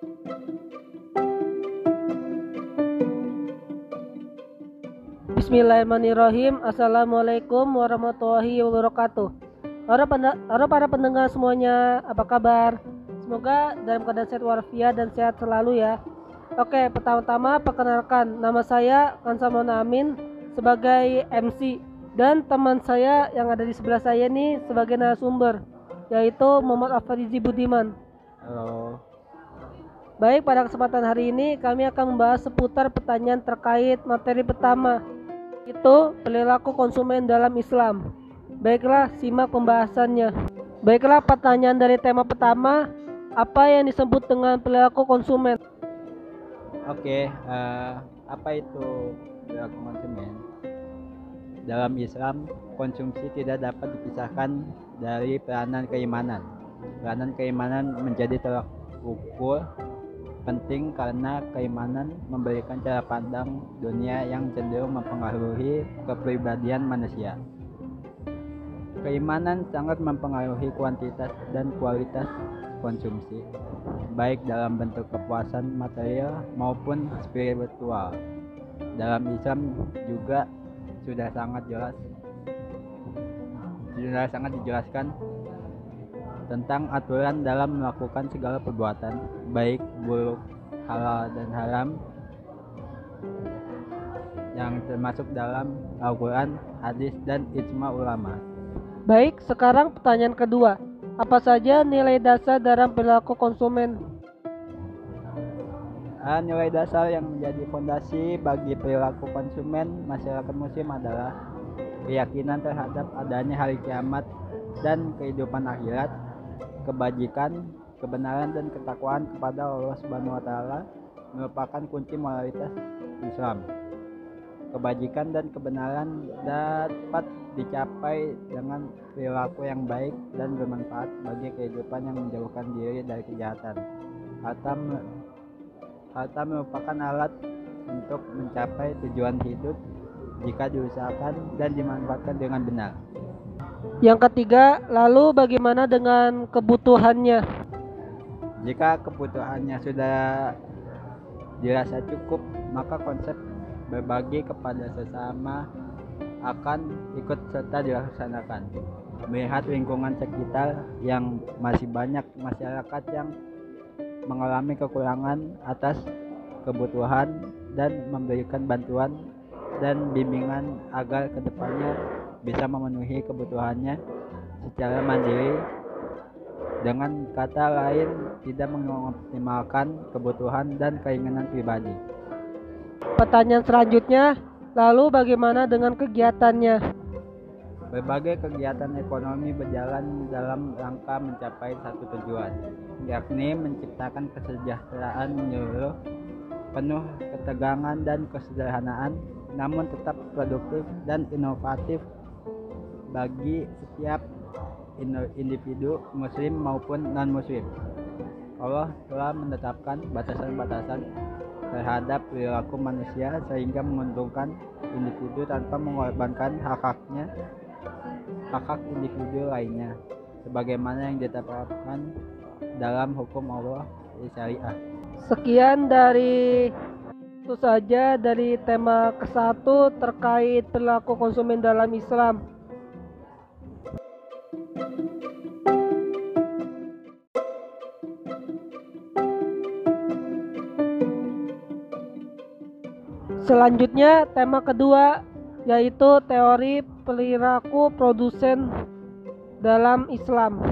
Bismillahirrahmanirrahim. Assalamualaikum warahmatullahi wabarakatuh. Halo, para pendengar semuanya, apa kabar? Semoga dalam keadaan sehat walafiat dan sehat selalu ya. Oke, pertama-tama perkenalkan nama saya Kansamon Amin sebagai MC dan teman saya yang ada di sebelah saya ini sebagai narasumber yaitu Muhammad Afarizi Budiman. Halo. Baik, pada kesempatan hari ini kami akan membahas seputar pertanyaan terkait materi pertama itu perilaku konsumen dalam Islam. Baiklah, simak pembahasannya. Baiklah, pertanyaan dari tema pertama, apa yang disebut dengan perilaku konsumen? Oke, uh, apa itu perilaku konsumen? Dalam Islam, konsumsi tidak dapat dipisahkan dari peranan keimanan. Peranan keimanan menjadi tolak ukur penting karena keimanan memberikan cara pandang dunia yang cenderung mempengaruhi kepribadian manusia. Keimanan sangat mempengaruhi kuantitas dan kualitas konsumsi, baik dalam bentuk kepuasan material maupun spiritual. Dalam Islam juga sudah sangat jelas sudah sangat dijelaskan tentang aturan dalam melakukan segala perbuatan baik buruk halal dan haram yang termasuk dalam Al-Quran, hadis, dan ijma ulama. Baik, sekarang pertanyaan kedua. Apa saja nilai dasar dalam perilaku konsumen? Uh, nilai dasar yang menjadi fondasi bagi perilaku konsumen masyarakat muslim adalah keyakinan terhadap adanya hari kiamat dan kehidupan akhirat, kebajikan, kebenaran dan ketakwaan kepada Allah Subhanahu wa taala merupakan kunci moralitas Islam kebajikan dan kebenaran dapat dicapai dengan perilaku yang baik dan bermanfaat bagi kehidupan yang menjauhkan diri dari kejahatan. Harta, harta merupakan alat untuk mencapai tujuan hidup jika diusahakan dan dimanfaatkan dengan benar. Yang ketiga, lalu bagaimana dengan kebutuhannya? Jika kebutuhannya sudah dirasa cukup, maka konsep berbagi kepada sesama akan ikut serta dilaksanakan. Melihat lingkungan sekitar yang masih banyak masyarakat yang mengalami kekurangan atas kebutuhan dan memberikan bantuan dan bimbingan agar ke depannya bisa memenuhi kebutuhannya secara mandiri dengan kata lain tidak mengoptimalkan kebutuhan dan keinginan pribadi. Pertanyaan selanjutnya, lalu bagaimana dengan kegiatannya? Berbagai kegiatan ekonomi berjalan dalam rangka mencapai satu tujuan, yakni menciptakan kesejahteraan menyeluruh, penuh ketegangan dan kesederhanaan, namun tetap produktif dan inovatif bagi setiap individu muslim maupun non-muslim. Allah telah menetapkan batasan-batasan terhadap perilaku manusia sehingga menguntungkan individu tanpa mengorbankan hak-haknya hak-hak individu lainnya sebagaimana yang ditetapkan dalam hukum Allah di syariah. Sekian dari itu saja dari tema ke-1 terkait perilaku konsumen dalam Islam. Selanjutnya tema kedua yaitu teori perilaku produsen dalam Islam.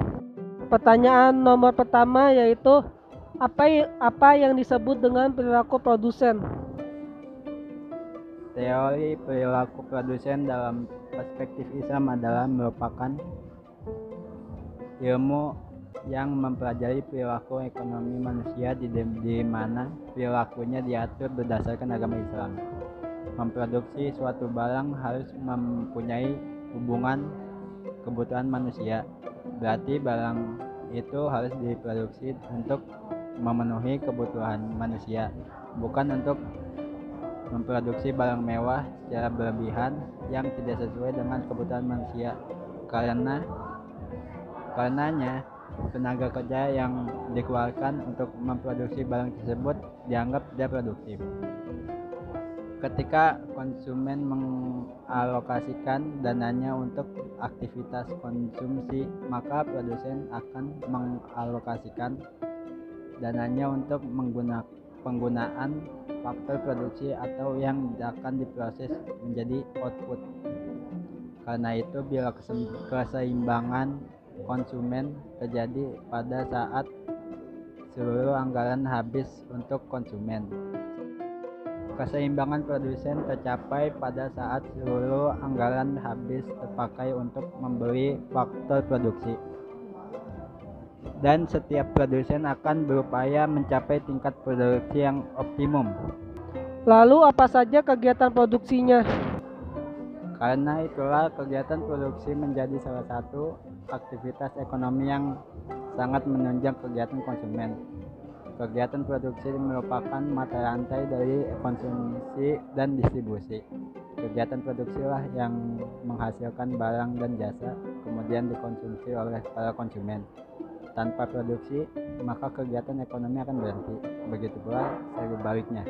Pertanyaan nomor pertama yaitu apa apa yang disebut dengan perilaku produsen? Teori perilaku produsen dalam perspektif Islam adalah merupakan ilmu yang mempelajari perilaku ekonomi manusia di, di mana perilakunya diatur berdasarkan agama Islam. Memproduksi suatu barang harus mempunyai hubungan kebutuhan manusia. Berarti barang itu harus diproduksi untuk memenuhi kebutuhan manusia, bukan untuk memproduksi barang mewah secara berlebihan yang tidak sesuai dengan kebutuhan manusia. Karena karenanya tenaga kerja yang dikeluarkan untuk memproduksi barang tersebut dianggap tidak produktif. Ketika konsumen mengalokasikan dananya untuk aktivitas konsumsi, maka produsen akan mengalokasikan dananya untuk menggunakan penggunaan faktor produksi atau yang akan diproses menjadi output. Karena itu, bila keseimbangan konsumen terjadi pada saat seluruh anggaran habis untuk konsumen. Keseimbangan produsen tercapai pada saat seluruh anggaran habis terpakai untuk membeli faktor produksi. Dan setiap produsen akan berupaya mencapai tingkat produksi yang optimum. Lalu apa saja kegiatan produksinya? Karena itulah kegiatan produksi menjadi salah satu aktivitas ekonomi yang sangat menunjang kegiatan konsumen. Kegiatan produksi merupakan mata rantai dari konsumsi dan distribusi. Kegiatan produksi lah yang menghasilkan barang dan jasa kemudian dikonsumsi oleh para konsumen. Tanpa produksi, maka kegiatan ekonomi akan berhenti. Begitu pula sebaliknya.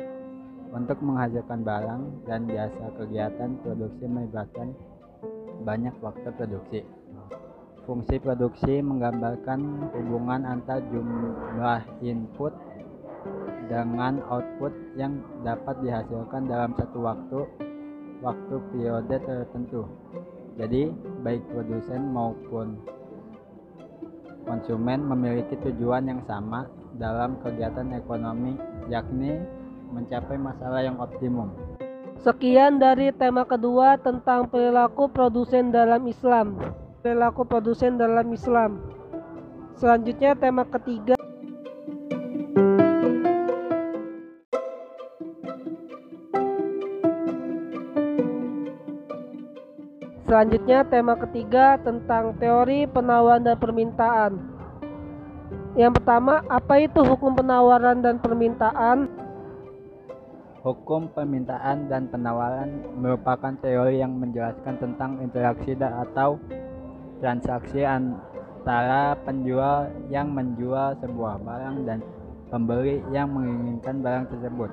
Untuk menghasilkan barang dan jasa kegiatan produksi melibatkan banyak faktor produksi. Fungsi produksi menggambarkan hubungan antar jumlah input dengan output yang dapat dihasilkan dalam satu waktu waktu periode tertentu. Jadi, baik produsen maupun konsumen memiliki tujuan yang sama dalam kegiatan ekonomi, yakni mencapai masalah yang optimum. Sekian dari tema kedua tentang perilaku produsen dalam Islam perilaku produsen dalam Islam. Selanjutnya tema ketiga Selanjutnya tema ketiga tentang teori penawaran dan permintaan. Yang pertama, apa itu hukum penawaran dan permintaan? Hukum permintaan dan penawaran merupakan teori yang menjelaskan tentang interaksi atau transaksi antara penjual yang menjual sebuah barang dan pembeli yang menginginkan barang tersebut.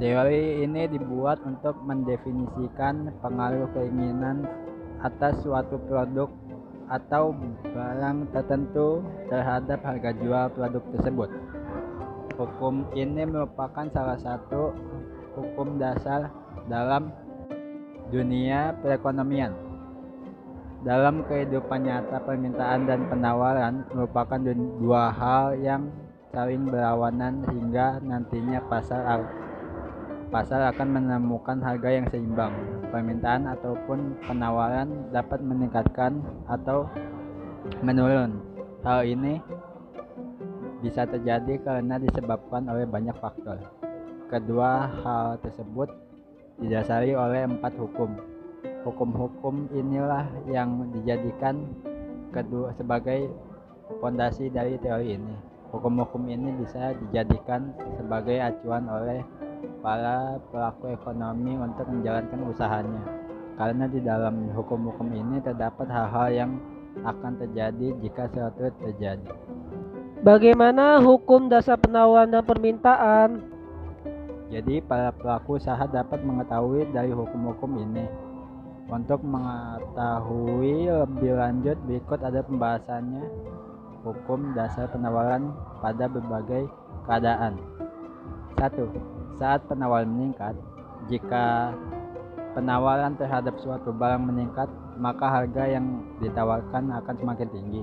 Teori ini dibuat untuk mendefinisikan pengaruh keinginan atas suatu produk atau barang tertentu terhadap harga jual produk tersebut. Hukum ini merupakan salah satu hukum dasar dalam dunia perekonomian. Dalam kehidupan nyata, permintaan dan penawaran merupakan dua hal yang saling berlawanan hingga nantinya pasar pasar akan menemukan harga yang seimbang. Permintaan ataupun penawaran dapat meningkatkan atau menurun. Hal ini bisa terjadi karena disebabkan oleh banyak faktor. Kedua hal tersebut didasari oleh empat hukum hukum-hukum inilah yang dijadikan kedua sebagai fondasi dari teori ini. Hukum-hukum ini bisa dijadikan sebagai acuan oleh para pelaku ekonomi untuk menjalankan usahanya. Karena di dalam hukum-hukum ini terdapat hal-hal yang akan terjadi jika suatu terjadi. Bagaimana hukum dasar penawaran dan permintaan? Jadi para pelaku usaha dapat mengetahui dari hukum-hukum ini untuk mengetahui lebih lanjut berikut ada pembahasannya hukum dasar penawaran pada berbagai keadaan. 1. Saat penawaran meningkat, jika penawaran terhadap suatu barang meningkat, maka harga yang ditawarkan akan semakin tinggi.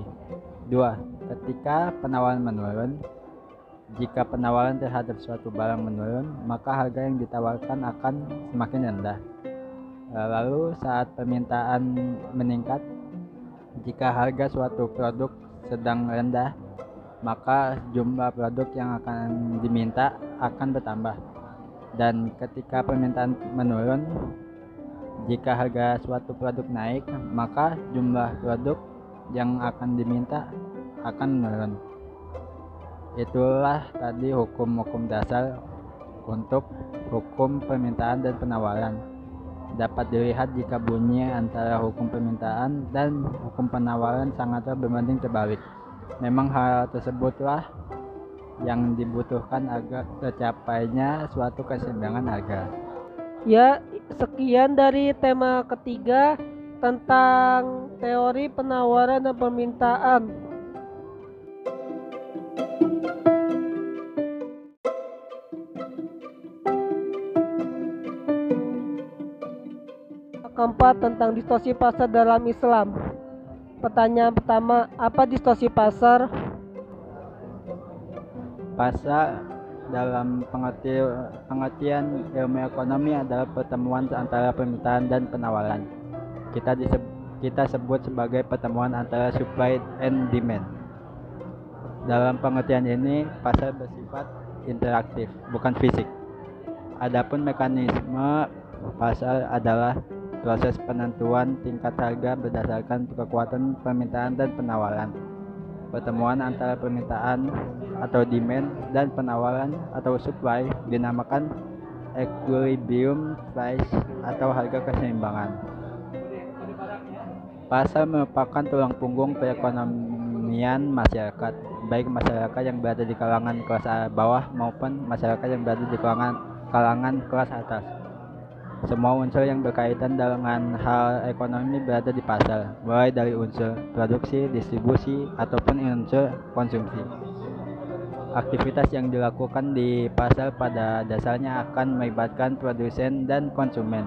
2. Ketika penawaran menurun, jika penawaran terhadap suatu barang menurun, maka harga yang ditawarkan akan semakin rendah. Eh, lalu saat permintaan meningkat, jika harga suatu produk sedang rendah, maka jumlah produk yang akan diminta akan bertambah. Dan ketika permintaan menurun, jika harga suatu produk naik, maka jumlah produk yang akan diminta akan menurun. Itulah tadi hukum-hukum dasar untuk hukum permintaan dan penawaran dapat dilihat jika bunyi antara hukum permintaan dan hukum penawaran sangatlah berbanding terbalik. Memang hal tersebutlah yang dibutuhkan agar tercapainya suatu keseimbangan harga. Ya, sekian dari tema ketiga tentang teori penawaran dan permintaan. Keempat tentang distorsi pasar dalam Islam. Pertanyaan pertama, apa distorsi pasar? Pasar dalam pengerti, pengertian ilmu ekonomi adalah pertemuan antara permintaan dan penawaran. Kita disebut, kita sebut sebagai pertemuan antara supply and demand. Dalam pengertian ini, pasar bersifat interaktif, bukan fisik. Adapun mekanisme pasar adalah proses penentuan tingkat harga berdasarkan kekuatan permintaan dan penawaran. Pertemuan antara permintaan atau demand dan penawaran atau supply dinamakan equilibrium price atau harga keseimbangan. Pasar merupakan tulang punggung perekonomian masyarakat, baik masyarakat yang berada di kalangan kelas bawah maupun masyarakat yang berada di kalangan kalangan kelas atas. Semua unsur yang berkaitan dengan hal ekonomi berada di pasar, mulai dari unsur produksi, distribusi, ataupun unsur konsumsi. Aktivitas yang dilakukan di pasar pada dasarnya akan melibatkan produsen dan konsumen.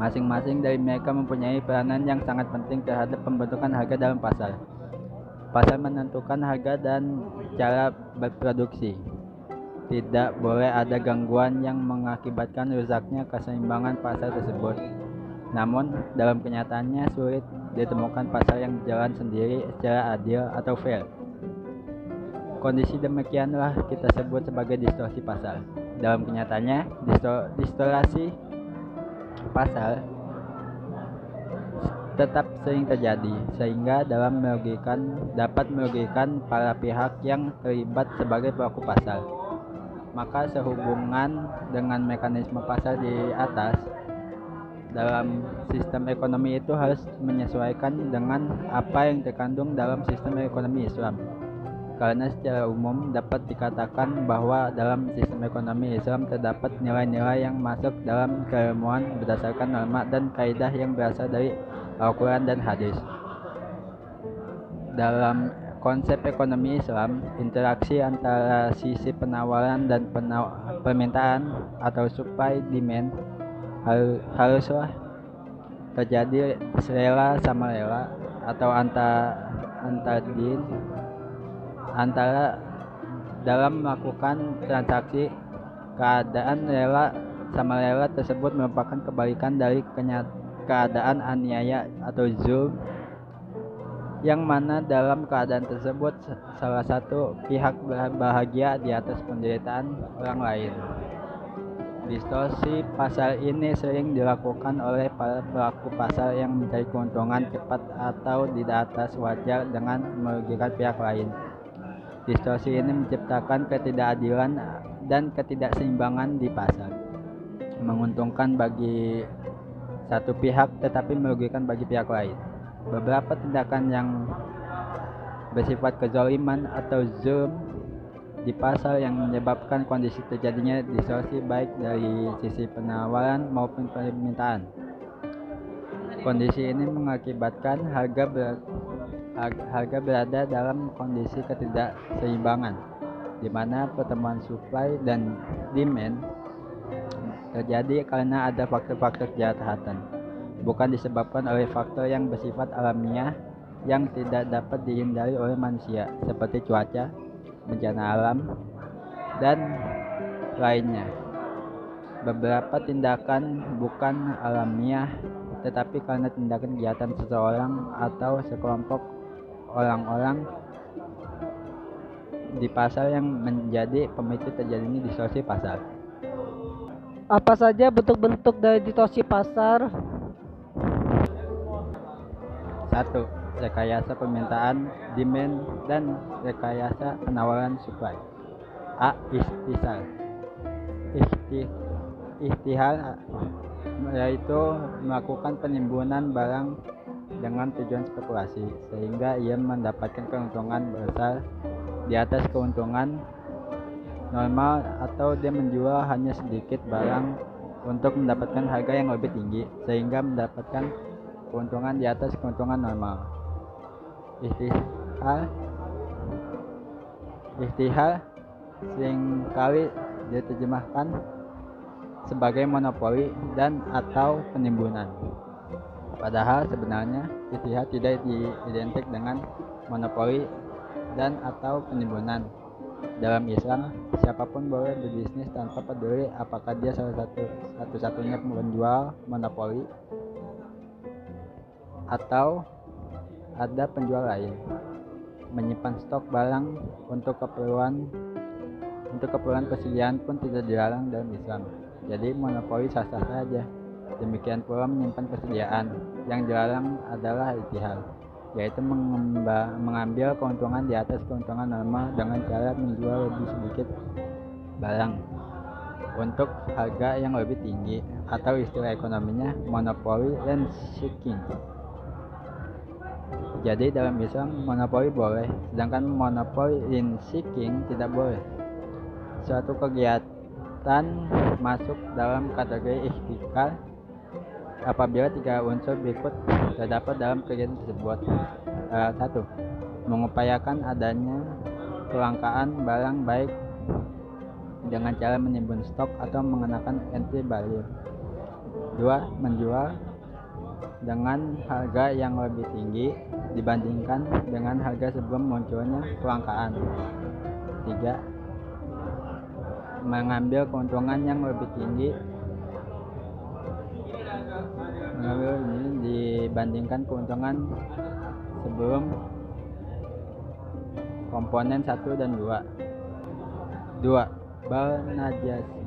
Masing-masing dari mereka mempunyai peranan yang sangat penting terhadap pembentukan harga dalam pasar. Pasar menentukan harga dan cara berproduksi. Tidak boleh ada gangguan yang mengakibatkan rusaknya keseimbangan pasar tersebut. Namun, dalam kenyataannya sulit ditemukan pasar yang berjalan sendiri secara adil atau fair. Kondisi demikianlah kita sebut sebagai distorsi pasar. Dalam kenyataannya, distorsi pasar tetap sering terjadi, sehingga dalam merugikan dapat merugikan para pihak yang terlibat sebagai pelaku pasar maka sehubungan dengan mekanisme pasar di atas dalam sistem ekonomi itu harus menyesuaikan dengan apa yang terkandung dalam sistem ekonomi Islam. Karena secara umum dapat dikatakan bahwa dalam sistem ekonomi Islam terdapat nilai-nilai yang masuk dalam keilmuan berdasarkan norma dan kaidah yang berasal dari Al-Quran dan hadis. Dalam konsep ekonomi Islam, interaksi antara sisi penawaran dan penaw permintaan atau supply demand haruslah terjadi rela sama rela atau antara antadin antara dalam melakukan transaksi keadaan rela sama rela tersebut merupakan kebalikan dari keadaan aniaya atau zulm yang mana dalam keadaan tersebut salah satu pihak bahagia di atas penderitaan orang lain. Distorsi pasar ini sering dilakukan oleh para pelaku pasar yang mencari keuntungan cepat atau di atas wajar dengan merugikan pihak lain. Distorsi ini menciptakan ketidakadilan dan ketidakseimbangan di pasar. Menguntungkan bagi satu pihak tetapi merugikan bagi pihak lain beberapa tindakan yang bersifat kezaliman atau zoom di pasar yang menyebabkan kondisi terjadinya distorsi baik dari sisi penawaran maupun permintaan. Kondisi ini mengakibatkan harga ber, harga berada dalam kondisi ketidakseimbangan di mana pertemuan supply dan demand terjadi karena ada faktor-faktor kejahatan bukan disebabkan oleh faktor yang bersifat alamiah yang tidak dapat dihindari oleh manusia seperti cuaca, bencana alam, dan lainnya. Beberapa tindakan bukan alamiah tetapi karena tindakan kejahatan seseorang atau sekelompok orang-orang di pasar yang menjadi pemicu terjadinya distorsi pasar. Apa saja bentuk-bentuk dari distorsi pasar? Satu, rekayasa permintaan, demand, dan rekayasa penawaran supply. A. Istisar Isti, Ihtihal yaitu melakukan penimbunan barang dengan tujuan spekulasi sehingga ia mendapatkan keuntungan besar di atas keuntungan normal atau dia menjual hanya sedikit barang untuk mendapatkan harga yang lebih tinggi sehingga mendapatkan keuntungan di atas keuntungan normal. Ihtihal Ihtihal sering kali diterjemahkan sebagai monopoli dan atau penimbunan. Padahal sebenarnya ihtihad tidak identik dengan monopoli dan atau penimbunan. Dalam Islam, siapa pun boleh berbisnis tanpa peduli apakah dia salah satu satu-satunya penjual monopoli atau ada penjual lain. Menyimpan stok barang untuk keperluan untuk keperluan persediaan pun tidak dilarang dalam Islam. Jadi monopoli sah-sah saja. Demikian pula menyimpan persediaan. Yang dilarang adalah itihal, yaitu mengambil keuntungan di atas keuntungan normal dengan cara menjual lebih sedikit barang untuk harga yang lebih tinggi atau istilah ekonominya monopoli and seeking. Jadi dalam Islam monopoli boleh, sedangkan monopoli in seeking tidak boleh. Suatu kegiatan masuk dalam kategori ikhtikar apabila tiga unsur berikut terdapat dalam kegiatan tersebut. Uh, satu, mengupayakan adanya kelangkaan barang baik dengan cara menimbun stok atau mengenakan entry value. Dua, menjual dengan harga yang lebih tinggi dibandingkan dengan harga sebelum munculnya kelangkaan. Tiga, mengambil keuntungan yang lebih tinggi. Mengambil ini dibandingkan keuntungan sebelum komponen satu dan dua. Dua bal najasi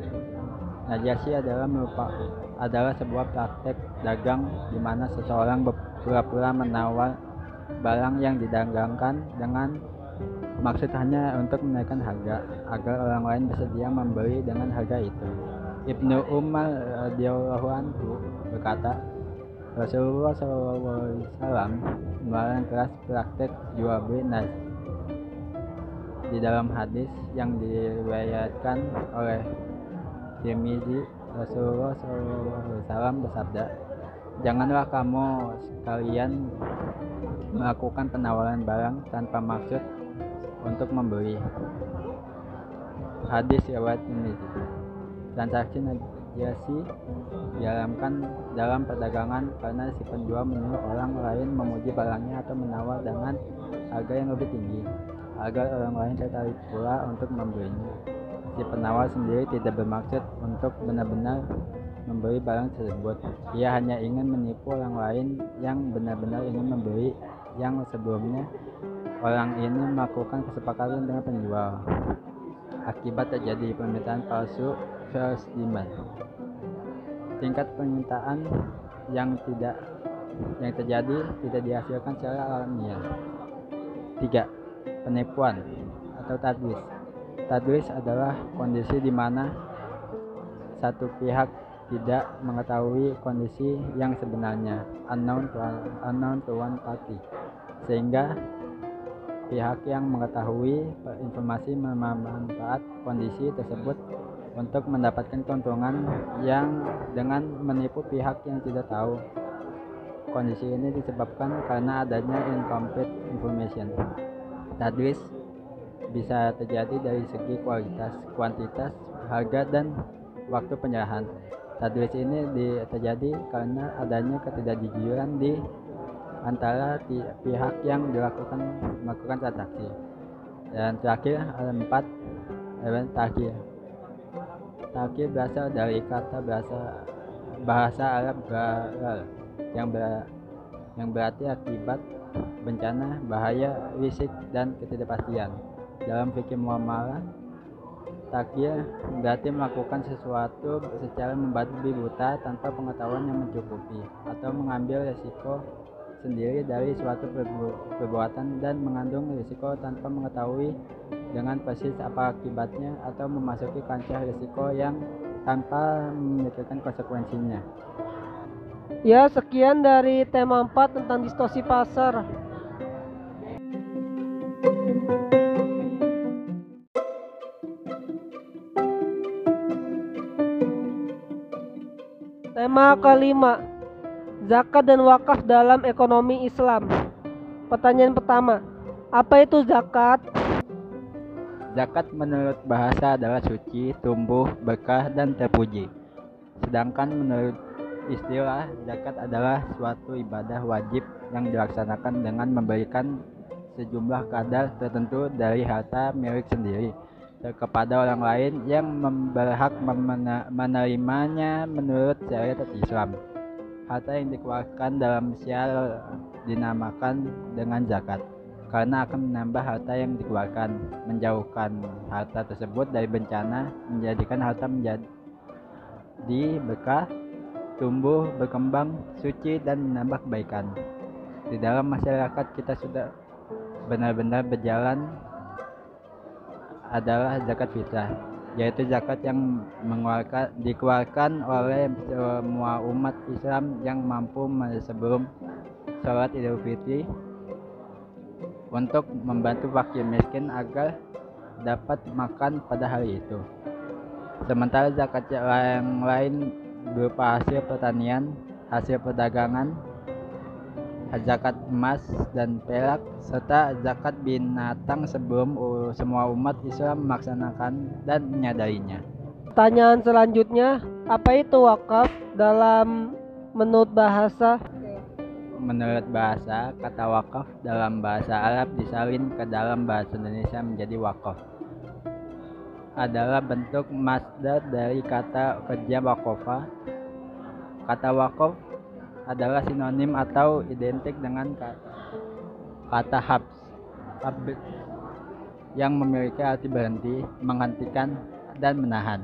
najasi adalah merupakan adalah sebuah praktek dagang di mana seseorang pura-pura menawar barang yang didagangkan dengan maksud hanya untuk menaikkan harga agar orang lain bersedia membeli dengan harga itu. Ibnu Umar radhiyallahu anhu berkata, Rasulullah SAW melarang keras praktek jual beli nas. Di dalam hadis yang diriwayatkan oleh Tirmizi, Rasulullah SAW bersabda, Janganlah kamu sekalian melakukan penawaran barang tanpa maksud untuk membeli. Hadis riwayat ini. Transaksi najasi dialamkan dalam perdagangan karena si penjual menyuruh orang lain memuji barangnya atau menawar dengan harga yang lebih tinggi agar orang lain tertarik pula untuk membelinya. Si penawar sendiri tidak bermaksud untuk benar-benar membeli barang tersebut. Ia hanya ingin menipu orang lain yang benar-benar ingin membeli yang sebelumnya orang ini melakukan kesepakatan dengan penjual. Akibat terjadi permintaan palsu false demand. Tingkat permintaan yang tidak yang terjadi tidak dihasilkan secara alamiah. Tiga, Penipuan atau tadwis. Tadwis adalah kondisi di mana satu pihak tidak mengetahui kondisi yang sebenarnya unknown to, unknown to one party sehingga pihak yang mengetahui informasi memanfaat kondisi tersebut untuk mendapatkan keuntungan yang dengan menipu pihak yang tidak tahu. Kondisi ini disebabkan karena adanya incomplete information. Tadwis bisa terjadi dari segi kualitas, kuantitas, harga, dan waktu penyerahan. Tadwis ini terjadi karena adanya ketidakjujuran di antara pihak yang dilakukan melakukan transaksi. Dan terakhir ada empat elemen takhir takhir berasal dari kata bahasa bahasa Arab garal yang ber, yang berarti akibat bencana bahaya risik dan ketidakpastian. Dalam fikih muamalah takhir berarti melakukan sesuatu secara membabi buta tanpa pengetahuan yang mencukupi atau mengambil resiko sendiri dari suatu perbuatan dan mengandung risiko tanpa mengetahui dengan persis apa akibatnya atau memasuki kancah risiko yang tanpa memikirkan konsekuensinya. Ya, sekian dari tema 4 tentang distorsi pasar. Tema kelima, zakat dan wakaf dalam ekonomi Islam. Pertanyaan pertama, apa itu zakat? Zakat menurut bahasa adalah suci, tumbuh, berkah, dan terpuji. Sedangkan menurut istilah, zakat adalah suatu ibadah wajib yang dilaksanakan dengan memberikan sejumlah kadar tertentu dari harta milik sendiri kepada orang lain yang berhak menerimanya menurut syariat Islam. Harta yang dikeluarkan dalam syiar dinamakan dengan zakat karena akan menambah harta yang dikeluarkan, menjauhkan harta tersebut dari bencana, menjadikan harta menjadi berkah, tumbuh, berkembang, suci, dan menambah kebaikan. Di dalam masyarakat kita sudah benar-benar berjalan adalah zakat fitrah, yaitu zakat yang mengeluarkan, dikeluarkan oleh semua umat Islam yang mampu sebelum sholat idul fitri untuk membantu fakir miskin agar dapat makan pada hari itu. Sementara zakat yang lain berupa hasil pertanian, hasil perdagangan, zakat emas dan perak, serta zakat binatang sebelum semua umat Islam melaksanakan dan menyadarinya. Pertanyaan selanjutnya, apa itu wakaf dalam menurut bahasa? Menurut bahasa, kata wakaf dalam bahasa Arab disalin ke dalam bahasa Indonesia menjadi wakaf. Adalah bentuk masdar dari kata kerja wakofa. Kata wakaf adalah sinonim atau identik dengan kata, kata habs, habs yang memiliki arti berhenti, menghentikan, dan menahan.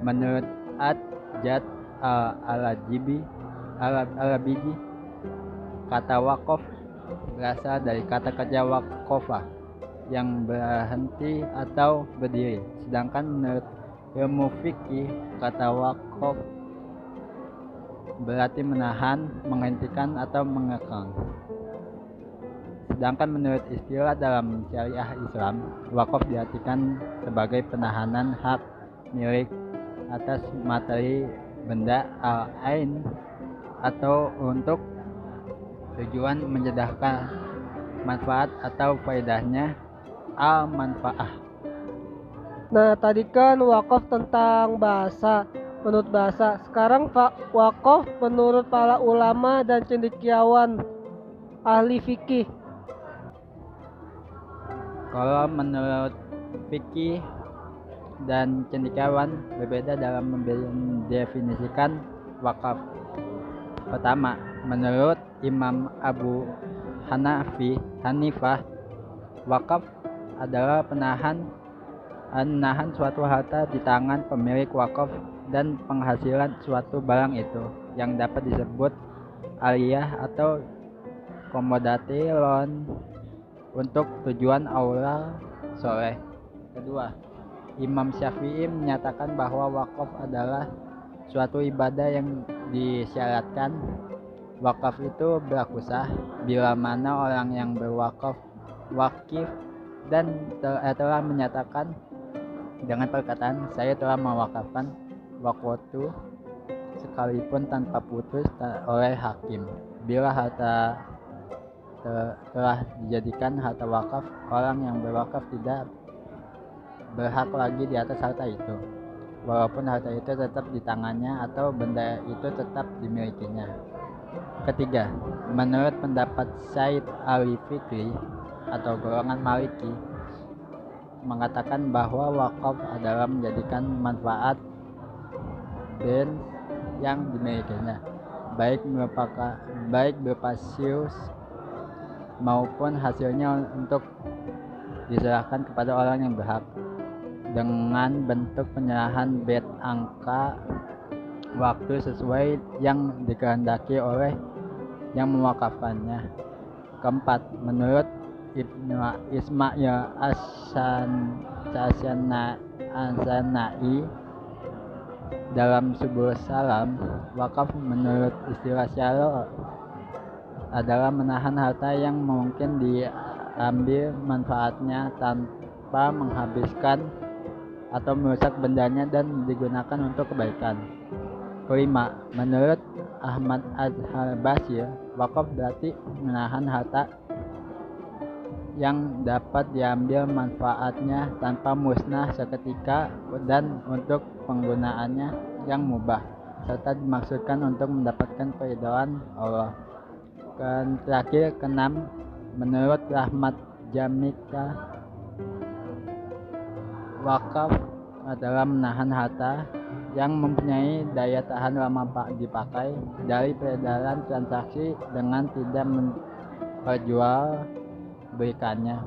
Menurut Ad-Jad al-Alajibi, al-Alabiji, Kata wakof berasal dari kata kerja wakofa yang berhenti atau berdiri. Sedangkan menurut ilmu fikih kata wakof berarti menahan, menghentikan atau mengekang. Sedangkan menurut istilah dalam syariah Islam, wakaf diartikan sebagai penahanan hak milik atas materi benda al-ain atau untuk tujuan menjedahkan manfaat atau faedahnya al manfaah. Nah, tadi kan wakaf tentang bahasa, menurut bahasa. Sekarang wakaf menurut para ulama dan cendekiawan ahli fikih. Kalau menurut fikih dan cendekiawan berbeda dalam mendefinisikan wakaf. Pertama, menurut Imam Abu Hanafi Hanifah, wakaf adalah penahan menahan suatu harta di tangan pemilik wakaf dan penghasilan suatu barang itu yang dapat disebut aliyah atau komodati loan untuk tujuan Allah soleh. Kedua, Imam Syafi'i menyatakan bahwa wakaf adalah suatu ibadah yang disyaratkan wakaf itu berlaku sah bila mana orang yang berwakaf wakif dan eh, telah menyatakan dengan perkataan saya telah mewakafkan waktu sekalipun tanpa putus oleh hakim bila harta telah dijadikan harta wakaf orang yang berwakaf tidak berhak lagi di atas harta itu walaupun harta itu tetap di tangannya atau benda itu tetap dimilikinya. Ketiga, menurut pendapat Said Ali Fikri atau golongan Maliki mengatakan bahwa wakaf adalah menjadikan manfaat dan yang dimilikinya baik merupakan baik berupa maupun hasilnya untuk diserahkan kepada orang yang berhak dengan bentuk penyerahan bed angka waktu sesuai yang dikehendaki oleh yang mewakafkannya. Keempat, menurut Ibnu Ismail Asan Asanai Dalam sebuah salam, wakaf menurut istilah syaro adalah menahan harta yang mungkin diambil manfaatnya tanpa menghabiskan atau merusak bendanya dan digunakan untuk kebaikan. Kelima, menurut Ahmad Adhar-Basir, wakaf berarti menahan harta yang dapat diambil manfaatnya tanpa musnah seketika dan untuk penggunaannya yang mubah serta dimaksudkan untuk mendapatkan keridhaan Allah. Dan terakhir keenam menurut Rahmat Jamika wakaf adalah menahan harta yang mempunyai daya tahan lama dipakai dari peredaran transaksi dengan tidak menjual berikannya,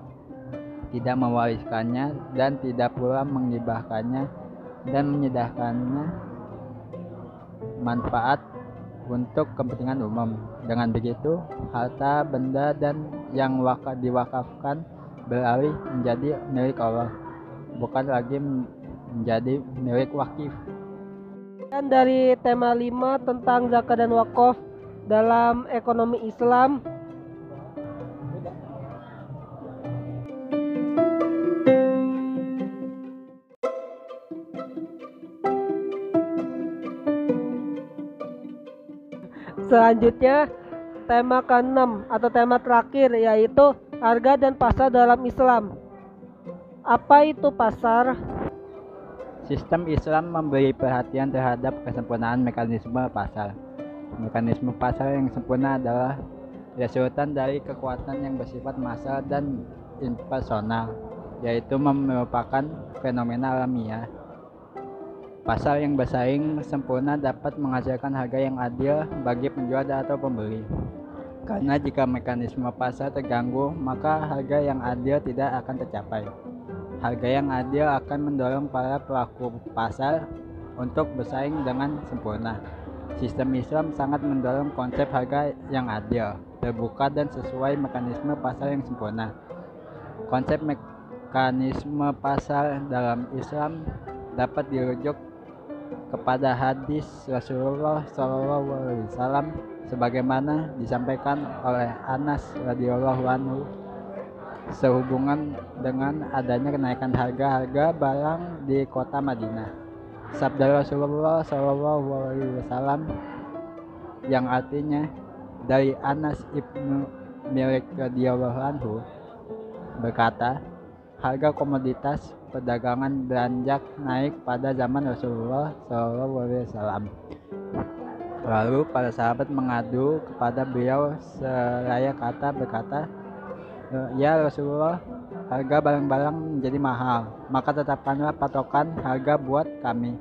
tidak mewariskannya, dan tidak pula mengibahkannya dan menyedahkannya manfaat untuk kepentingan umum. Dengan begitu, harta, benda, dan yang wakaf diwakafkan beralih menjadi milik Allah, bukan lagi menjadi milik wakif. Dan dari tema 5 tentang zakat dan wakaf dalam ekonomi Islam Selanjutnya tema ke-6 atau tema terakhir yaitu harga dan pasar dalam Islam. Apa itu pasar? Sistem Islam memberi perhatian terhadap kesempurnaan mekanisme pasar. Mekanisme pasar yang sempurna adalah resultan dari kekuatan yang bersifat massal dan impersonal, yaitu merupakan fenomena alamiah Pasar yang bersaing sempurna dapat menghasilkan harga yang adil bagi penjual atau pembeli. Karena jika mekanisme pasar terganggu, maka harga yang adil tidak akan tercapai. Harga yang adil akan mendorong para pelaku pasar untuk bersaing dengan sempurna. Sistem Islam sangat mendorong konsep harga yang adil, terbuka dan sesuai mekanisme pasar yang sempurna. Konsep mekanisme pasar dalam Islam dapat dirujuk kepada hadis Rasulullah SAW sebagaimana disampaikan oleh Anas radhiyallahu anhu sehubungan dengan adanya kenaikan harga-harga barang di kota Madinah. Sabda Rasulullah SAW yang artinya dari Anas ibnu Malik radhiyallahu anhu berkata, harga komoditas perdagangan beranjak naik pada zaman Rasulullah SAW. Lalu para sahabat mengadu kepada beliau seraya kata berkata, Ya Rasulullah, harga barang-barang menjadi mahal, maka tetapkanlah patokan harga buat kami.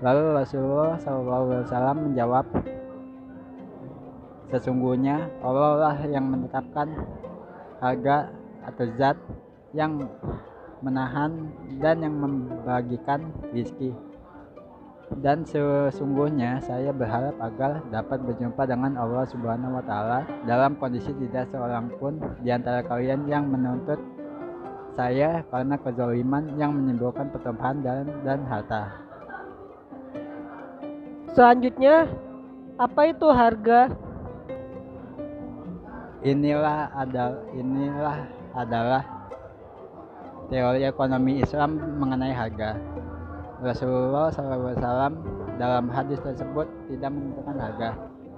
Lalu Rasulullah SAW menjawab, Sesungguhnya Allah lah yang menetapkan harga atau zat yang menahan dan yang membagikan rizki. Dan sesungguhnya saya berharap agar dapat berjumpa dengan Allah Subhanahu wa taala dalam kondisi tidak seorang pun di antara kalian yang menuntut saya karena kezaliman yang menimbulkan pertumpahan dan dan harta. Selanjutnya, apa itu harga? Inilah adalah inilah adalah teori ekonomi Islam mengenai harga. Rasulullah SAW dalam hadis tersebut tidak menentukan harga.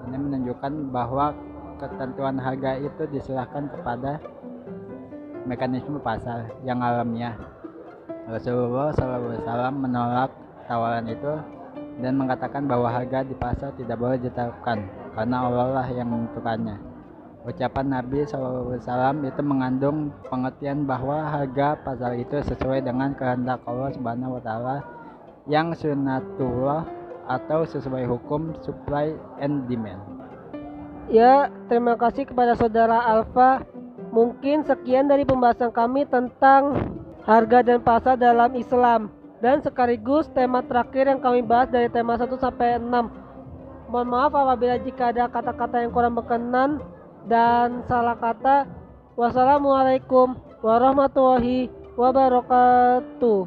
Ini menunjukkan bahwa ketentuan harga itu diserahkan kepada mekanisme pasar yang alamiah. Rasulullah SAW menolak tawaran itu dan mengatakan bahwa harga di pasar tidak boleh ditetapkan karena Allah lah yang menentukannya. Ucapan Nabi SAW itu mengandung pengertian bahwa harga pasar itu sesuai dengan kehendak Allah Subhanahu wa taala yang sunatullah atau sesuai hukum supply and demand. Ya, terima kasih kepada saudara Alfa. Mungkin sekian dari pembahasan kami tentang harga dan pasar dalam Islam dan sekaligus tema terakhir yang kami bahas dari tema 1 sampai 6. Mohon maaf apabila jika ada kata-kata yang kurang berkenan dan salah kata. Wassalamualaikum warahmatullahi wabarakatuh.